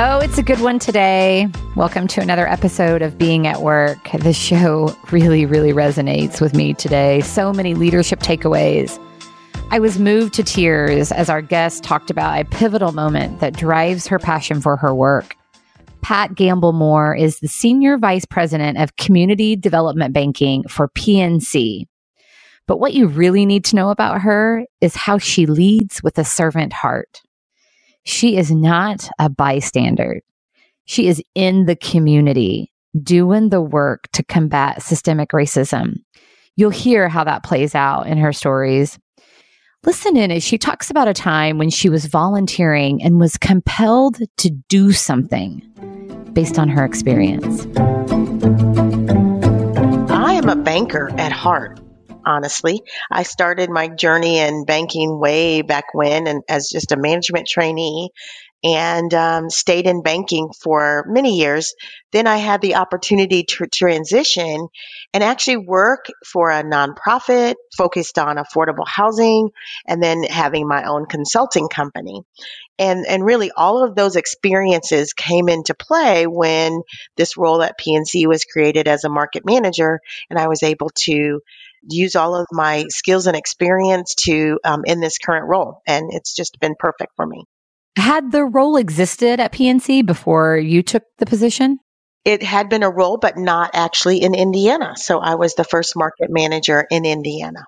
Oh, it's a good one today. Welcome to another episode of Being at Work. This show really, really resonates with me today. So many leadership takeaways. I was moved to tears as our guest talked about a pivotal moment that drives her passion for her work. Pat Gamble Moore is the Senior Vice President of Community Development Banking for PNC. But what you really need to know about her is how she leads with a servant heart. She is not a bystander. She is in the community doing the work to combat systemic racism. You'll hear how that plays out in her stories. Listen in as she talks about a time when she was volunteering and was compelled to do something based on her experience. I am a banker at heart honestly. I started my journey in banking way back when and as just a management trainee and um, stayed in banking for many years. Then I had the opportunity to transition and actually work for a nonprofit focused on affordable housing and then having my own consulting company. And, and really all of those experiences came into play when this role at PNC was created as a market manager and I was able to use all of my skills and experience to um, in this current role. And it's just been perfect for me. Had the role existed at PNC before you took the position? It had been a role, but not actually in Indiana. So I was the first market manager in Indiana.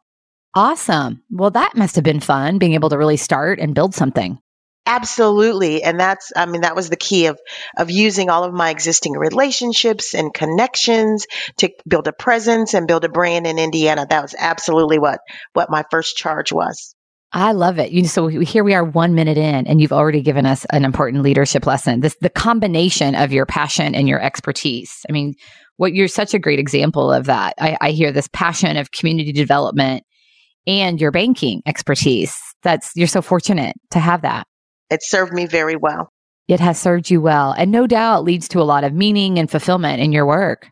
Awesome. Well, that must have been fun being able to really start and build something. Absolutely. And that's, I mean, that was the key of, of using all of my existing relationships and connections to build a presence and build a brand in Indiana. That was absolutely what, what my first charge was. I love it. You, so here we are one minute in and you've already given us an important leadership lesson. This, the combination of your passion and your expertise. I mean, what you're such a great example of that. I, I hear this passion of community development and your banking expertise. That's, you're so fortunate to have that it served me very well. It has served you well, and no doubt leads to a lot of meaning and fulfillment in your work.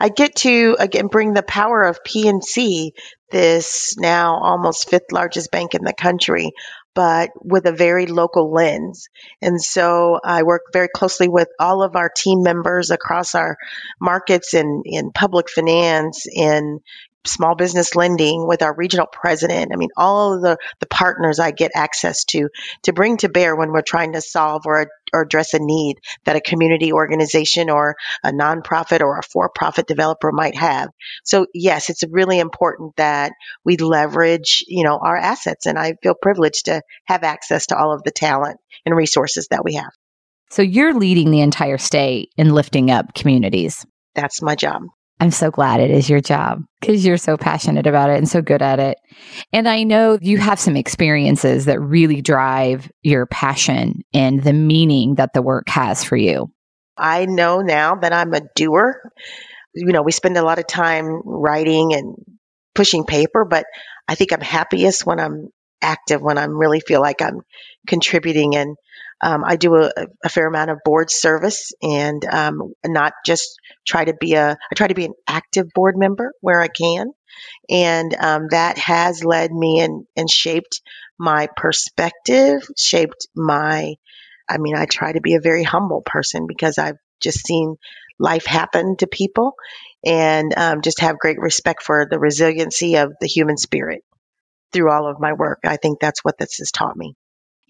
I get to again bring the power of PNC, this now almost fifth largest bank in the country, but with a very local lens. And so I work very closely with all of our team members across our markets in, in public finance, in small business lending with our regional president. I mean, all of the, the partners I get access to to bring to bear when we're trying to solve or, or address a need that a community organization or a nonprofit or a for-profit developer might have. So yes, it's really important that we leverage, you know, our assets. And I feel privileged to have access to all of the talent and resources that we have. So you're leading the entire state in lifting up communities. That's my job. I'm so glad it is your job because you're so passionate about it and so good at it. And I know you have some experiences that really drive your passion and the meaning that the work has for you. I know now that I'm a doer. You know, we spend a lot of time writing and pushing paper, but I think I'm happiest when I'm active, when I really feel like I'm contributing and um, I do a, a, fair amount of board service and um, not just try to be a, I try to be an active board member where I can. And um, that has led me and, and shaped my perspective, shaped my, I mean, I try to be a very humble person because I've just seen life happen to people and um, just have great respect for the resiliency of the human spirit through all of my work. I think that's what this has taught me.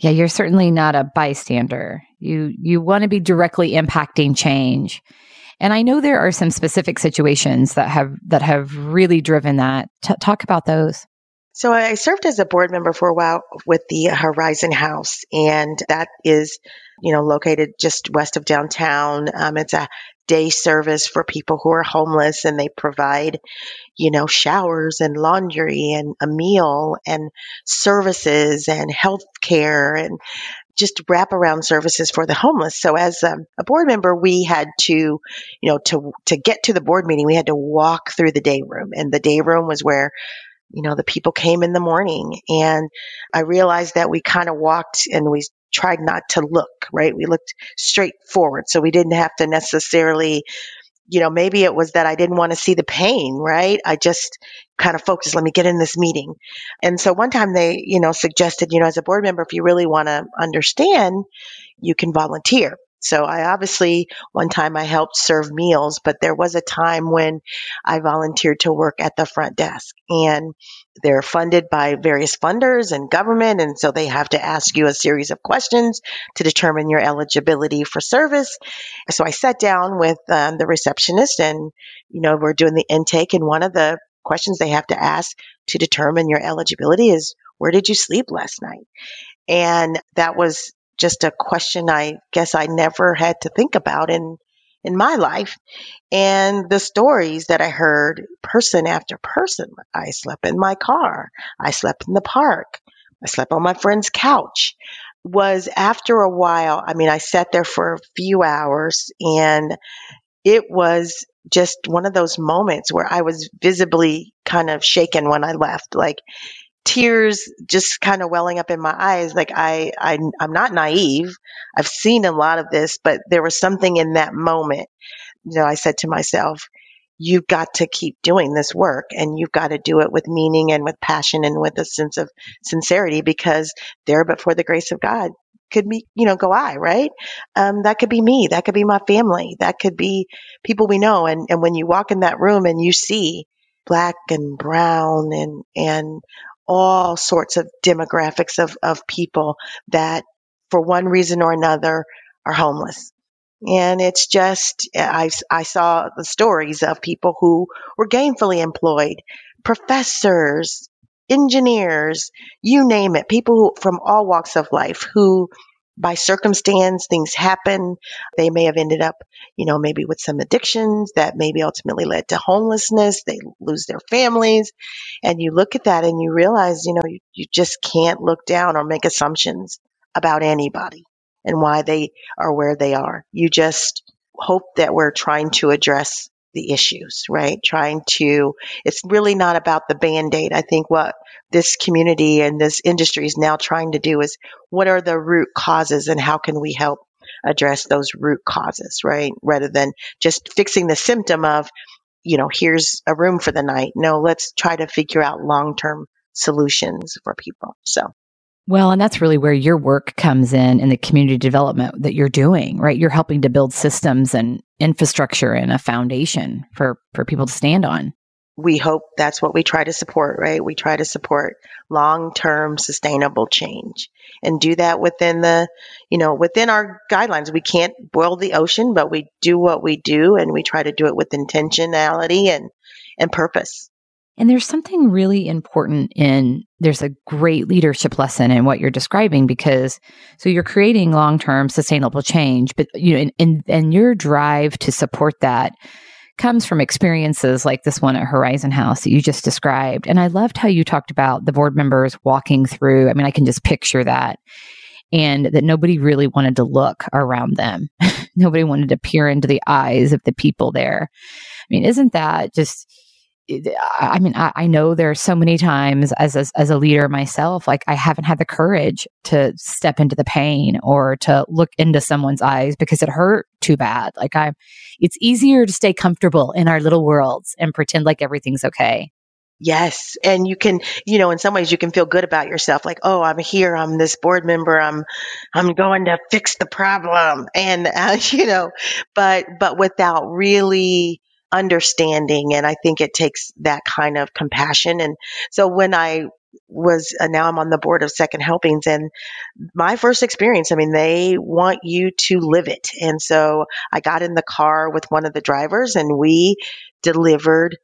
Yeah, you're certainly not a bystander. You you want to be directly impacting change. And I know there are some specific situations that have that have really driven that. T- talk about those. So I served as a board member for a while with the Horizon House, and that is, you know, located just west of downtown. Um, it's a day service for people who are homeless, and they provide, you know, showers and laundry and a meal and services and health care and just wraparound services for the homeless. So as a, a, board member, we had to, you know, to to get to the board meeting, we had to walk through the day room, and the day room was where you know, the people came in the morning and I realized that we kind of walked and we tried not to look, right? We looked straight forward. So we didn't have to necessarily, you know, maybe it was that I didn't want to see the pain, right? I just kind of focused, let me get in this meeting. And so one time they, you know, suggested, you know, as a board member, if you really want to understand, you can volunteer. So I obviously, one time I helped serve meals, but there was a time when I volunteered to work at the front desk and they're funded by various funders and government. And so they have to ask you a series of questions to determine your eligibility for service. So I sat down with um, the receptionist and, you know, we're doing the intake and one of the questions they have to ask to determine your eligibility is, where did you sleep last night? And that was just a question I guess I never had to think about in in my life. And the stories that I heard person after person. I slept in my car. I slept in the park. I slept on my friend's couch. Was after a while, I mean, I sat there for a few hours and it was just one of those moments where I was visibly kind of shaken when I left. Like tears just kind of welling up in my eyes. Like I, I, I'm not naive. I've seen a lot of this, but there was something in that moment. You know, I said to myself, you've got to keep doing this work and you've got to do it with meaning and with passion and with a sense of sincerity because there, but for the grace of God, could be, you know, go I, right? Um, that could be me. That could be my family. That could be people we know. And, and when you walk in that room and you see black and brown and, and all sorts of demographics of, of people that for one reason or another are homeless. And it's just, I, I saw the stories of people who were gainfully employed, professors, engineers, you name it, people who, from all walks of life who by circumstance, things happen. They may have ended up, you know, maybe with some addictions that maybe ultimately led to homelessness. They lose their families. And you look at that and you realize, you know, you, you just can't look down or make assumptions about anybody and why they are where they are. You just hope that we're trying to address the issues, right? Trying to, it's really not about the band aid. I think what this community and this industry is now trying to do is what are the root causes and how can we help address those root causes, right? Rather than just fixing the symptom of, you know, here's a room for the night. No, let's try to figure out long term solutions for people. So well, and that's really where your work comes in in the community development that you're doing, right? You're helping to build systems and infrastructure and a foundation for for people to stand on. We hope that's what we try to support, right? We try to support long-term sustainable change and do that within the, you know, within our guidelines. We can't boil the ocean, but we do what we do and we try to do it with intentionality and and purpose. And there's something really important in there's a great leadership lesson in what you're describing because so you're creating long-term sustainable change, but you know, and, and, and your drive to support that comes from experiences like this one at Horizon House that you just described. And I loved how you talked about the board members walking through. I mean, I can just picture that. And that nobody really wanted to look around them. nobody wanted to peer into the eyes of the people there. I mean, isn't that just I mean, I, I, know there are so many times as, as as a leader myself, like I haven't had the courage to step into the pain or to look into someone's eyes because it hurt too bad. Like I, it's easier to stay comfortable in our little worlds and pretend like everything's okay. Yes. And you can, you know, in some ways you can feel good about yourself. Like, oh, I'm here. I'm this board member. I'm, I'm going to fix the problem. And, uh, you know, but, but without really, understanding. And I think it takes that kind of compassion. And so when I was uh, now I'm on the board of Second Helpings and my first experience, I mean, they want you to live it. And so I got in the car with one of the drivers and we delivered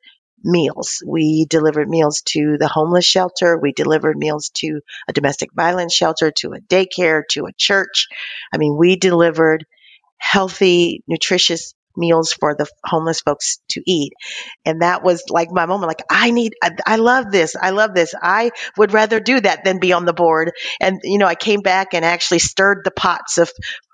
meals. We delivered meals to the homeless shelter. We delivered meals to a domestic violence shelter, to a daycare, to a church. I mean, we delivered healthy, nutritious meals for the homeless folks to eat. And that was like my moment, like, I need, I, I, love this. I love this. I would rather do that than be on the board. And, you know, I came back and actually stirred the pots of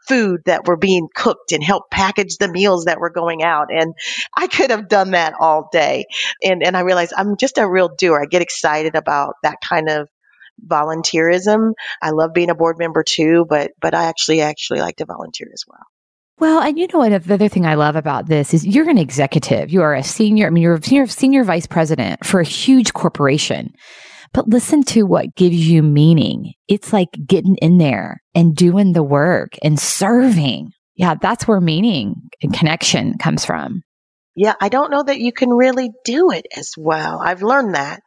food that were being cooked and helped package the meals that were going out. And I could have done that all day. And, and I realized I'm just a real doer. I get excited about that kind of volunteerism. I love being a board member too, but, but I actually, actually like to volunteer as well. Well, and you know what? The other thing I love about this is you're an executive. You are a senior. I mean, you're a senior, senior vice president for a huge corporation. But listen to what gives you meaning. It's like getting in there and doing the work and serving. yeah, that's where meaning and connection comes from. Yeah, I don't know that you can really do it as well. I've learned that.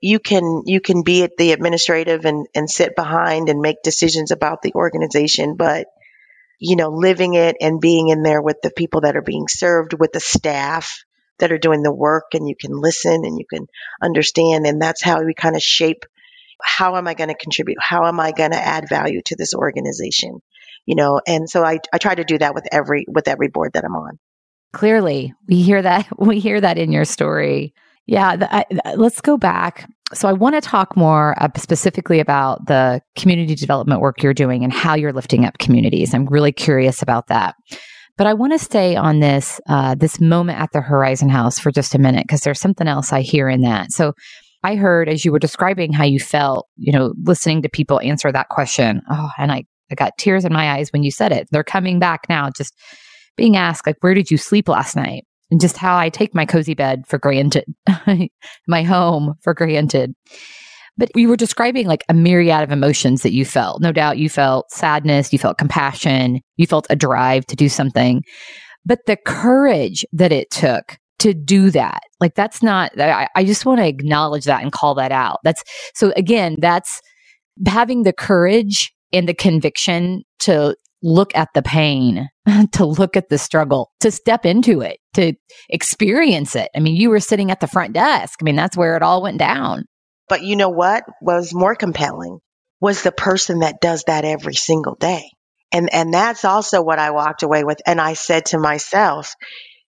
You can you can be at the administrative and, and sit behind and make decisions about the organization, but you know, living it and being in there with the people that are being served, with the staff that are doing the work, and you can listen and you can understand. And that's how we kind of shape how am I going to contribute? How am I going to add value to this organization? You know, and so I, I try to do that with every with every board that I'm on. Clearly, we hear that we hear that in your story. Yeah, the, I, let's go back so I want to talk more uh, specifically about the community development work you're doing and how you're lifting up communities. I'm really curious about that. But I want to stay on this uh, this moment at the Horizon House for just a minute because there's something else I hear in that. So I heard as you were describing how you felt, you know, listening to people answer that question. Oh, and I, I got tears in my eyes when you said it. They're coming back now, just being asked, like, where did you sleep last night? And just how I take my cozy bed for granted, my home for granted. But you were describing like a myriad of emotions that you felt. No doubt you felt sadness, you felt compassion, you felt a drive to do something. But the courage that it took to do that, like that's not, I, I just want to acknowledge that and call that out. That's so again, that's having the courage and the conviction to look at the pain, to look at the struggle, to step into it, to experience it. I mean, you were sitting at the front desk. I mean, that's where it all went down. But you know what was more compelling was the person that does that every single day. And and that's also what I walked away with and I said to myself,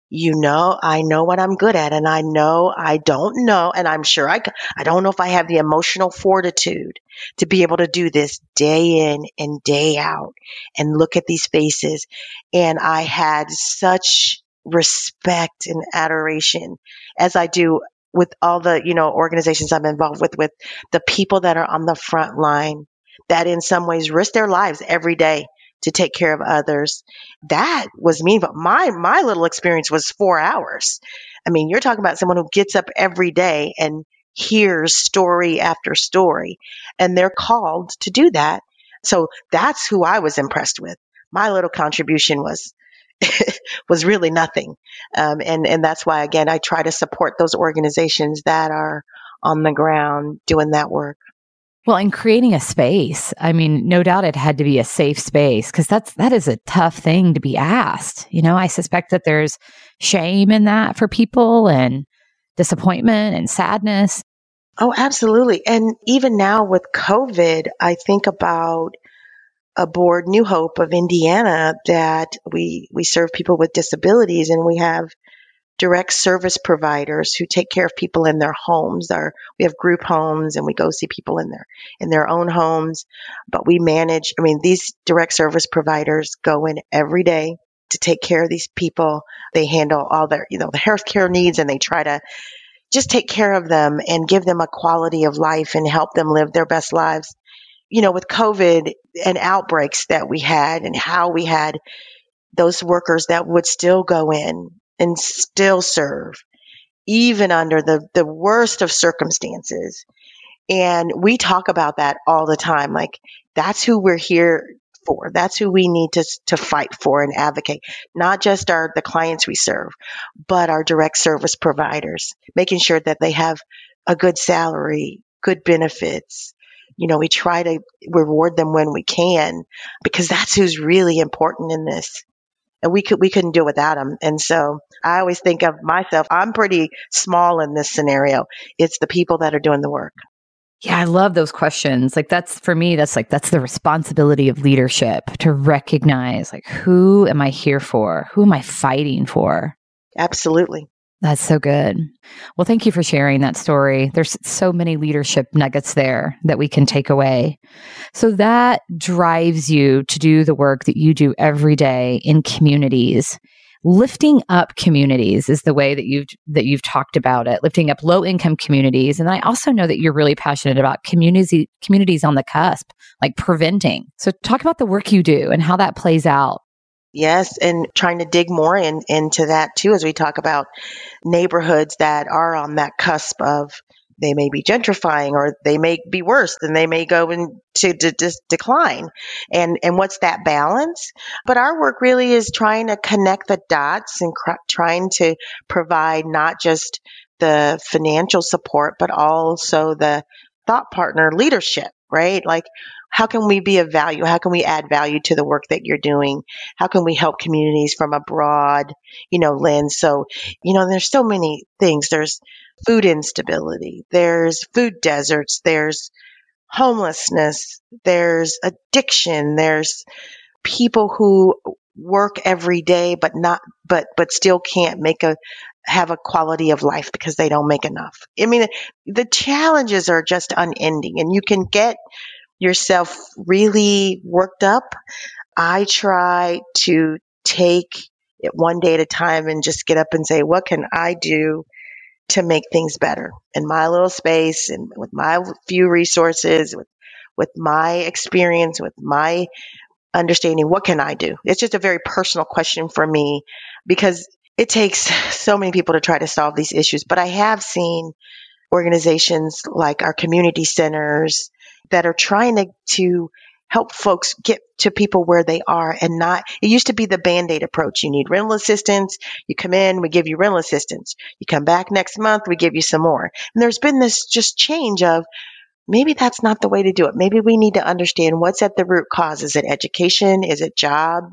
you know, I know what I'm good at and I know I don't know. And I'm sure I, I don't know if I have the emotional fortitude to be able to do this day in and day out and look at these faces. And I had such respect and adoration as I do with all the, you know, organizations I'm involved with, with the people that are on the front line that in some ways risk their lives every day to take care of others. That was me, but my my little experience was 4 hours. I mean, you're talking about someone who gets up every day and hears story after story and they're called to do that. So that's who I was impressed with. My little contribution was was really nothing. Um, and, and that's why, again, I try to support those organizations that are on the ground doing that work. Well, in creating a space, I mean, no doubt it had to be a safe space because that's that is a tough thing to be asked. You know, I suspect that there's shame in that for people and disappointment and sadness. Oh, absolutely. And even now with COVID, I think about a board, New Hope of Indiana, that we we serve people with disabilities, and we have direct service providers who take care of people in their homes. Our, we have group homes and we go see people in their, in their own homes, but we manage, I mean, these direct service providers go in every day to take care of these people. They handle all their, you know, the healthcare needs and they try to just take care of them and give them a quality of life and help them live their best lives. You know, with COVID and outbreaks that we had and how we had those workers that would still go in and still serve, even under the, the worst of circumstances. And we talk about that all the time. Like, that's who we're here for. That's who we need to, to fight for and advocate. Not just our, the clients we serve, but our direct service providers, making sure that they have a good salary, good benefits. You know, we try to reward them when we can because that's who's really important in this and we could we couldn't do without them. And so I always think of myself. I'm pretty small in this scenario. It's the people that are doing the work. Yeah, I love those questions. Like that's for me that's like that's the responsibility of leadership to recognize like who am I here for? Who am I fighting for? Absolutely. That's so good. Well, thank you for sharing that story. There's so many leadership nuggets there that we can take away. So that drives you to do the work that you do every day in communities. Lifting up communities is the way that you've that you've talked about it. Lifting up low income communities, and I also know that you're really passionate about community communities on the cusp, like preventing. So, talk about the work you do and how that plays out Yes, and trying to dig more in, into that too as we talk about neighborhoods that are on that cusp of they may be gentrifying or they may be worse and they may go into de- de- decline. And and what's that balance? But our work really is trying to connect the dots and cr- trying to provide not just the financial support but also the thought partner leadership right? Like how can we be of value? How can we add value to the work that you're doing? How can we help communities from a broad you know lens so you know there's so many things. There's food instability, there's food deserts, there's homelessness, there's addiction, there's people who work every day but not but but still can't make a have a quality of life because they don't make enough. I mean the challenges are just unending and you can get yourself really worked up. I try to take it one day at a time and just get up and say, what can I do to make things better in my little space and with my few resources, with, with my experience, with my understanding, what can I do? It's just a very personal question for me because it takes so many people to try to solve these issues. But I have seen organizations like our community centers that are trying to, to help folks get to people where they are and not it used to be the band-aid approach. You need rental assistance you come in we give you rental assistance. You come back next month we give you some more. And there's been this just change of maybe that's not the way to do it. Maybe we need to understand what's at the root cause. Is it education? Is it job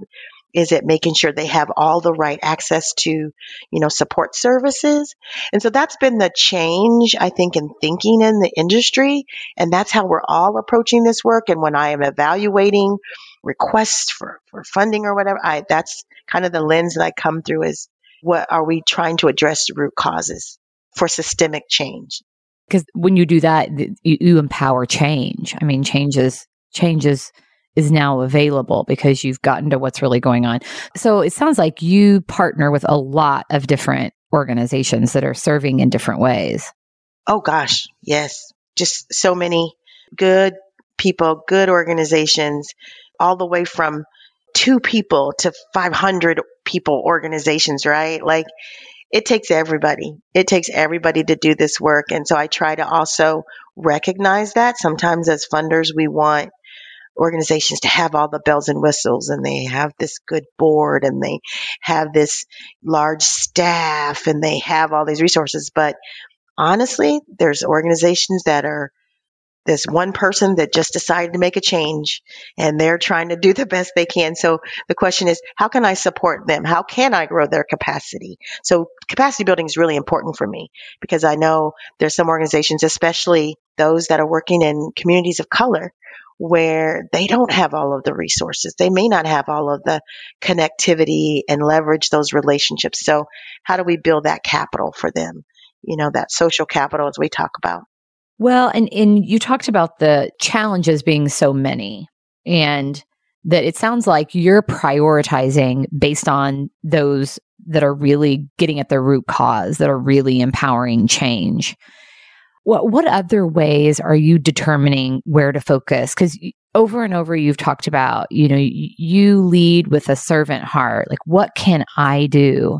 is it making sure they have all the right access to, you know, support services? And so that's been the change, I think, in thinking in the industry. And that's how we're all approaching this work. And when I am evaluating requests for, for funding or whatever, I, that's kind of the lens that I come through is what are we trying to address the root causes for systemic change? Because when you do that, you, you empower change. I mean, changes changes is now available because you've gotten to what's really going on. So it sounds like you partner with a lot of different organizations that are serving in different ways. Oh gosh, yes. Just so many good people, good organizations, all the way from two people to 500 people organizations, right? Like it takes everybody. It takes everybody to do this work. And so I try to also recognize that. Sometimes as funders, we want organizations to have all the bells and whistles and they have this good board and they have this large staff and they have all these resources. But honestly, there's organizations that are this one person that just decided to make a change and they're trying to do the best they can. So the question is, how can I support them? How can I grow their capacity? So capacity building is really important for me because I know there's some organizations, especially those that are working in communities of color, where they don't have all of the resources. They may not have all of the connectivity and leverage those relationships. So how do we build that capital for them? You know, that social capital as we talk about. Well, and, and you talked about the challenges being so many and that it sounds like you're prioritizing based on those that are really getting at the root cause, that are really empowering change. What what other ways are you determining where to focus? Because over and over you've talked about, you know, you lead with a servant heart. Like, what can I do?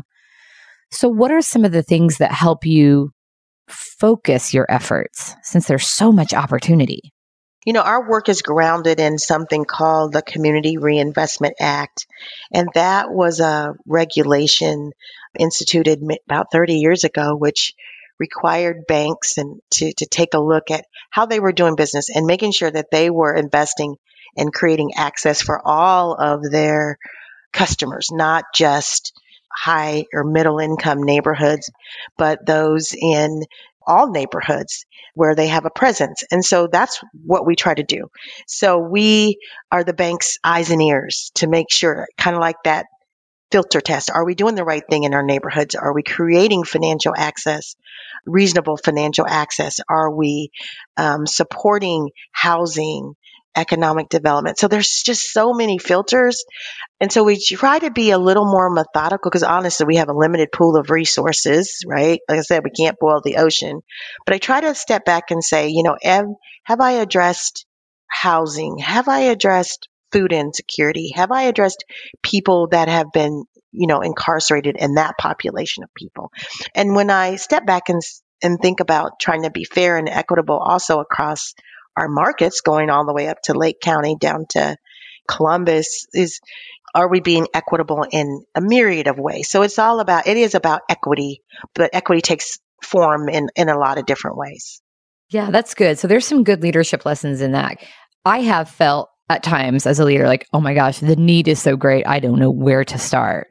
So, what are some of the things that help you focus your efforts since there's so much opportunity? You know, our work is grounded in something called the Community Reinvestment Act. And that was a regulation instituted about 30 years ago, which required banks and to, to take a look at how they were doing business and making sure that they were investing and creating access for all of their customers, not just high or middle income neighborhoods, but those in all neighborhoods where they have a presence. And so that's what we try to do. So we are the bank's eyes and ears to make sure, kind of like that filter test. Are we doing the right thing in our neighborhoods? Are we creating financial access, reasonable financial access? Are we um, supporting housing, economic development? So there's just so many filters. And so we try to be a little more methodical because honestly, we have a limited pool of resources, right? Like I said, we can't boil the ocean. But I try to step back and say, you know, have, have I addressed housing? Have I addressed food insecurity? Have I addressed people that have been, you know, incarcerated in that population of people? And when I step back and and think about trying to be fair and equitable also across our markets, going all the way up to Lake County down to Columbus, is are we being equitable in a myriad of ways? So it's all about, it is about equity, but equity takes form in, in a lot of different ways. Yeah, that's good. So there's some good leadership lessons in that. I have felt at times as a leader like, oh my gosh, the need is so great. I don't know where to start.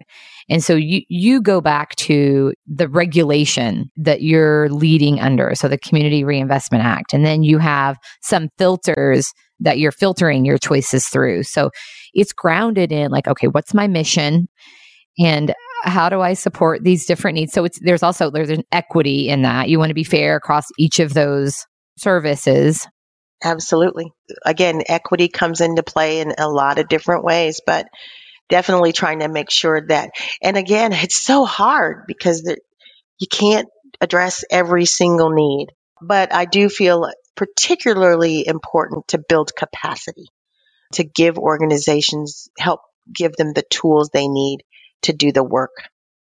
And so you you go back to the regulation that you're leading under, so the Community Reinvestment Act, and then you have some filters that you're filtering your choices through. So it's grounded in like, okay, what's my mission? And how do I support these different needs? So it's there's also there's an equity in that. You want to be fair across each of those services. Absolutely. Again, equity comes into play in a lot of different ways, but definitely trying to make sure that and again, it's so hard because you can't address every single need. But I do feel particularly important to build capacity, to give organizations help give them the tools they need to do the work.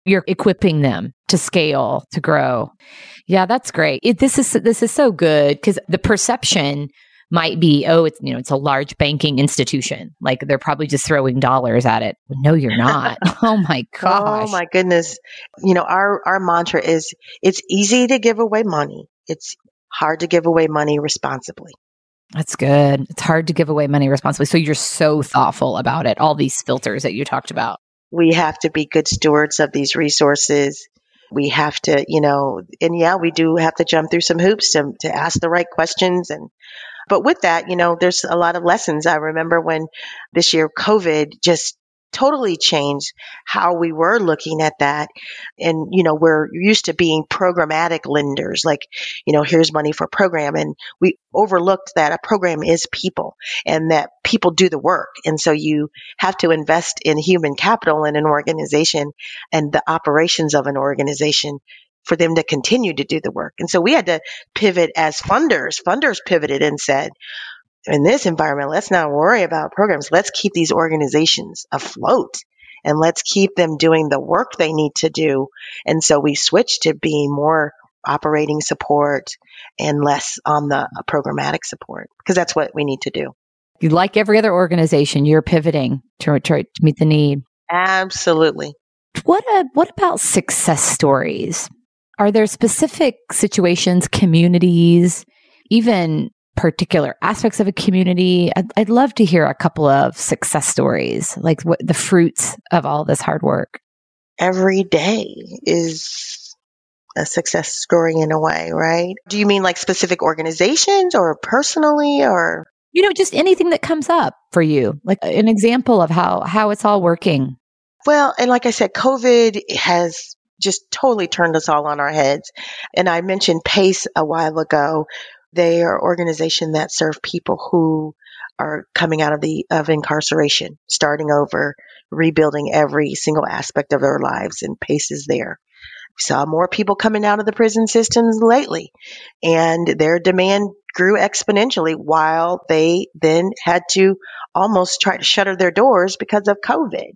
You're equipping them to scale, to grow. Yeah, that's great. It, this is this is so good because the perception might be, oh, it's you know, it's a large banking institution. Like they're probably just throwing dollars at it. No, you're not. oh my oh gosh. Oh my goodness. You know, our our mantra is it's easy to give away money. It's hard to give away money responsibly. That's good. It's hard to give away money responsibly. So you're so thoughtful about it, all these filters that you talked about. We have to be good stewards of these resources. We have to, you know, and yeah, we do have to jump through some hoops to, to ask the right questions. And, but with that, you know, there's a lot of lessons. I remember when this year COVID just totally changed how we were looking at that. And, you know, we're used to being programmatic lenders, like, you know, here's money for a program. And we overlooked that a program is people and that people do the work. And so you have to invest in human capital in an organization and the operations of an organization for them to continue to do the work. And so we had to pivot as funders. Funders pivoted and said, in this environment, let's not worry about programs. Let's keep these organizations afloat and let's keep them doing the work they need to do. And so we switched to being more operating support and less on the programmatic support because that's what we need to do. You like every other organization, you're pivoting to, to, to meet the need. Absolutely. What a, what about success stories? Are there specific situations, communities, even particular aspects of a community. I'd, I'd, love to hear a couple of success stories, like what the fruits of all this hard work. Every day is a success story in a way, right? Do you mean like specific organizations or personally or? You know, just anything that comes up for you, like an example of how, how it's all working. Well, and like I said, COVID has just totally turned us all on our heads. And I mentioned PACE a while ago, they are an organization that serve people who are coming out of the of incarceration, starting over, rebuilding every single aspect of their lives, and PACE's there. We saw more people coming out of the prison systems lately, and their demand grew exponentially while they then had to almost try to shutter their doors because of COVID.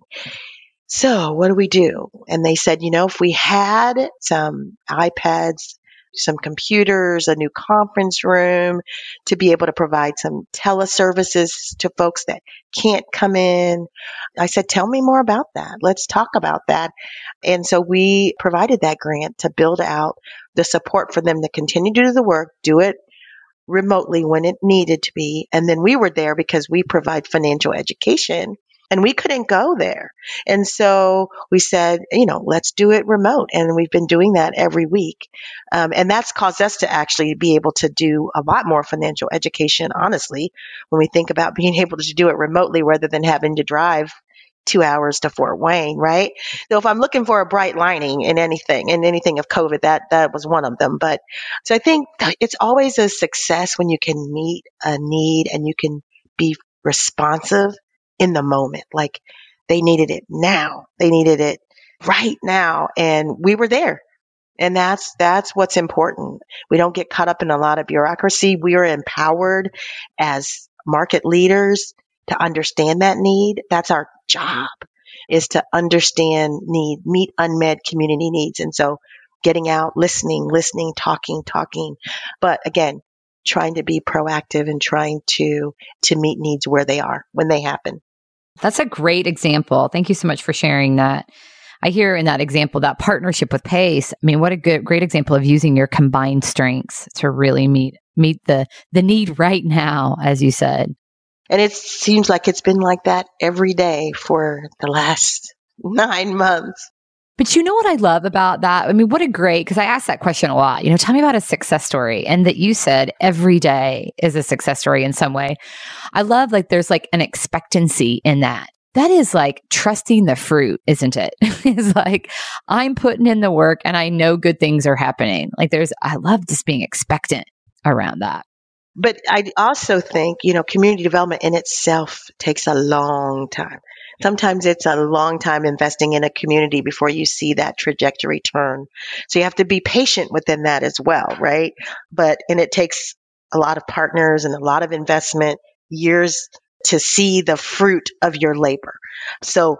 So, what do we do? And they said, you know, if we had some iPads some computers, a new conference room to be able to provide some teleservices to folks that can't come in. I said, tell me more about that. Let's talk about that. And so we provided that grant to build out the support for them to continue to do the work, do it remotely when it needed to be. And then we were there because we provide financial education and we couldn't go there. And so we said, you know, let's do it remote. And we've been doing that every week. Um, and that's caused us to actually be able to do a lot more financial education, honestly, when we think about being able to do it remotely rather than having to drive two hours to Fort Wayne, right? So if I'm looking for a bright lining in anything, in anything of COVID, that that was one of them. But so I think it's always a success when you can meet a need and you can be responsive in the moment. Like they needed it now. They needed it right now. And we were there. And that's, that's what's important. We don't get caught up in a lot of bureaucracy. We are empowered as market leaders to understand that need. That's our job is to understand need, meet unmet community needs. And so getting out, listening, listening, talking, talking. But again, trying to be proactive and trying to to meet needs where they are when they happen. That's a great example. Thank you so much for sharing that. I hear in that example that partnership with Pace. I mean, what a good great example of using your combined strengths to really meet meet the the need right now, as you said. And it seems like it's been like that every day for the last nine months. But you know what I love about that? I mean, what a great, because I ask that question a lot. You know, tell me about a success story. And that you said every day is a success story in some way. I love like there's like an expectancy in that. That is like trusting the fruit, isn't it? it's like I'm putting in the work and I know good things are happening. Like there's, I love just being expectant around that. But I also think, you know, community development in itself takes a long time sometimes it's a long time investing in a community before you see that trajectory turn. So you have to be patient within that as well, right? But, and it takes a lot of partners and a lot of investment, years to see the fruit of your labor. So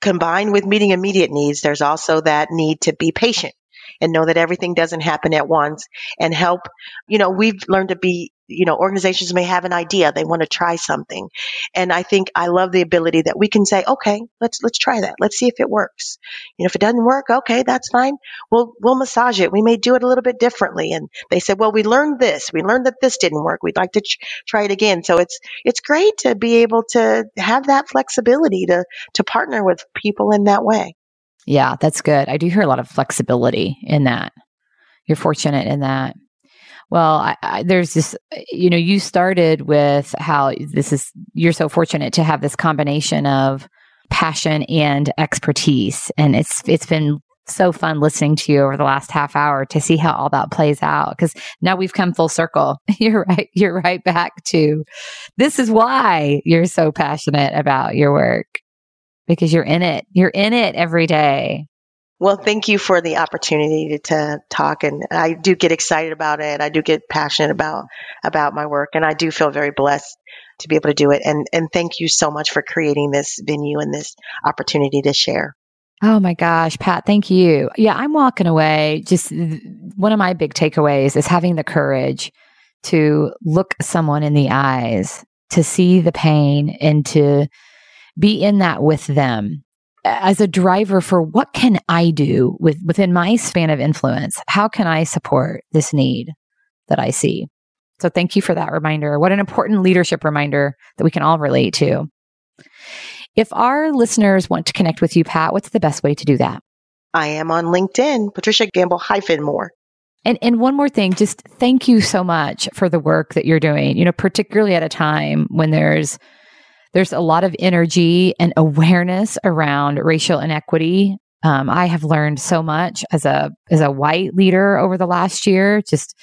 combined with meeting immediate needs, there's also that need to be patient and know that everything doesn't happen at once and help. You know, we've learned to be you know, organizations may have an idea, they want to try something. And I think I love the ability that we can say, okay, let's, let's try that. Let's see if it works. You know, if it doesn't work, okay, that's fine. We'll, we'll massage it. We may do it a little bit differently. And they said, well, we learned this. We learned that this didn't work. We'd like to ch- try it again. So it's, it's great to be able to have that flexibility to, to partner with people in that way. Yeah, that's good. I do hear a lot of flexibility in that. You're fortunate in that. Well, I, I, there's this, you know, you started with how this is, you're so fortunate to have this combination of passion and expertise. And it's, it's been so fun listening to you over the last half hour to see how all that plays out. Cause now we've come full circle. You're right. You're right back to this is why you're so passionate about your work because you're in it. You're in it every day. Well, thank you for the opportunity to, to, talk, and I do get excited about it. I do get passionate about about my work, and I do feel very blessed to be able to do it. And and thank you so much for creating this venue and this opportunity to share. Oh my gosh, Pat, thank you. Yeah, I'm walking away. Just one of my big takeaways is having the courage to look someone in the eyes, to see the pain, and to be in that with them as a driver for what can I do with within my span of influence? How can I support this need that I see? So thank you for that reminder. What an important leadership reminder that we can all relate to. If our listeners want to connect with you, Pat, what's the best way to do that? I am on LinkedIn, Patricia Gamble hyphen Moore. And and one more thing, just thank you so much for the work that you're doing. You know, particularly at a time when there's there's a lot of energy and awareness around racial inequity. Um, I have learned so much as a as a white leader over the last year. Just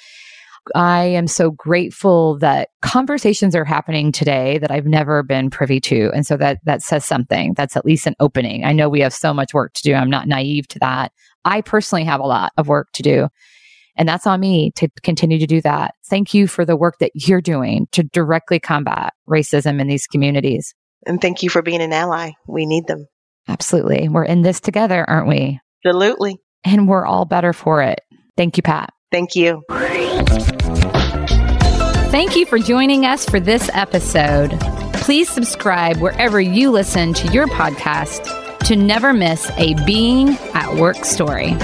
I am so grateful that conversations are happening today that I've never been privy to, and so that that says something. That's at least an opening. I know we have so much work to do. I'm not naive to that. I personally have a lot of work to do. And that's on me to continue to do that. Thank you for the work that you're doing to directly combat racism in these communities. And thank you for being an ally. We need them. Absolutely. We're in this together, aren't we? Absolutely. And we're all better for it. Thank you, Pat. Thank you. Thank you for joining us for this episode. Please subscribe wherever you listen to your podcast to never miss a Being at Work story.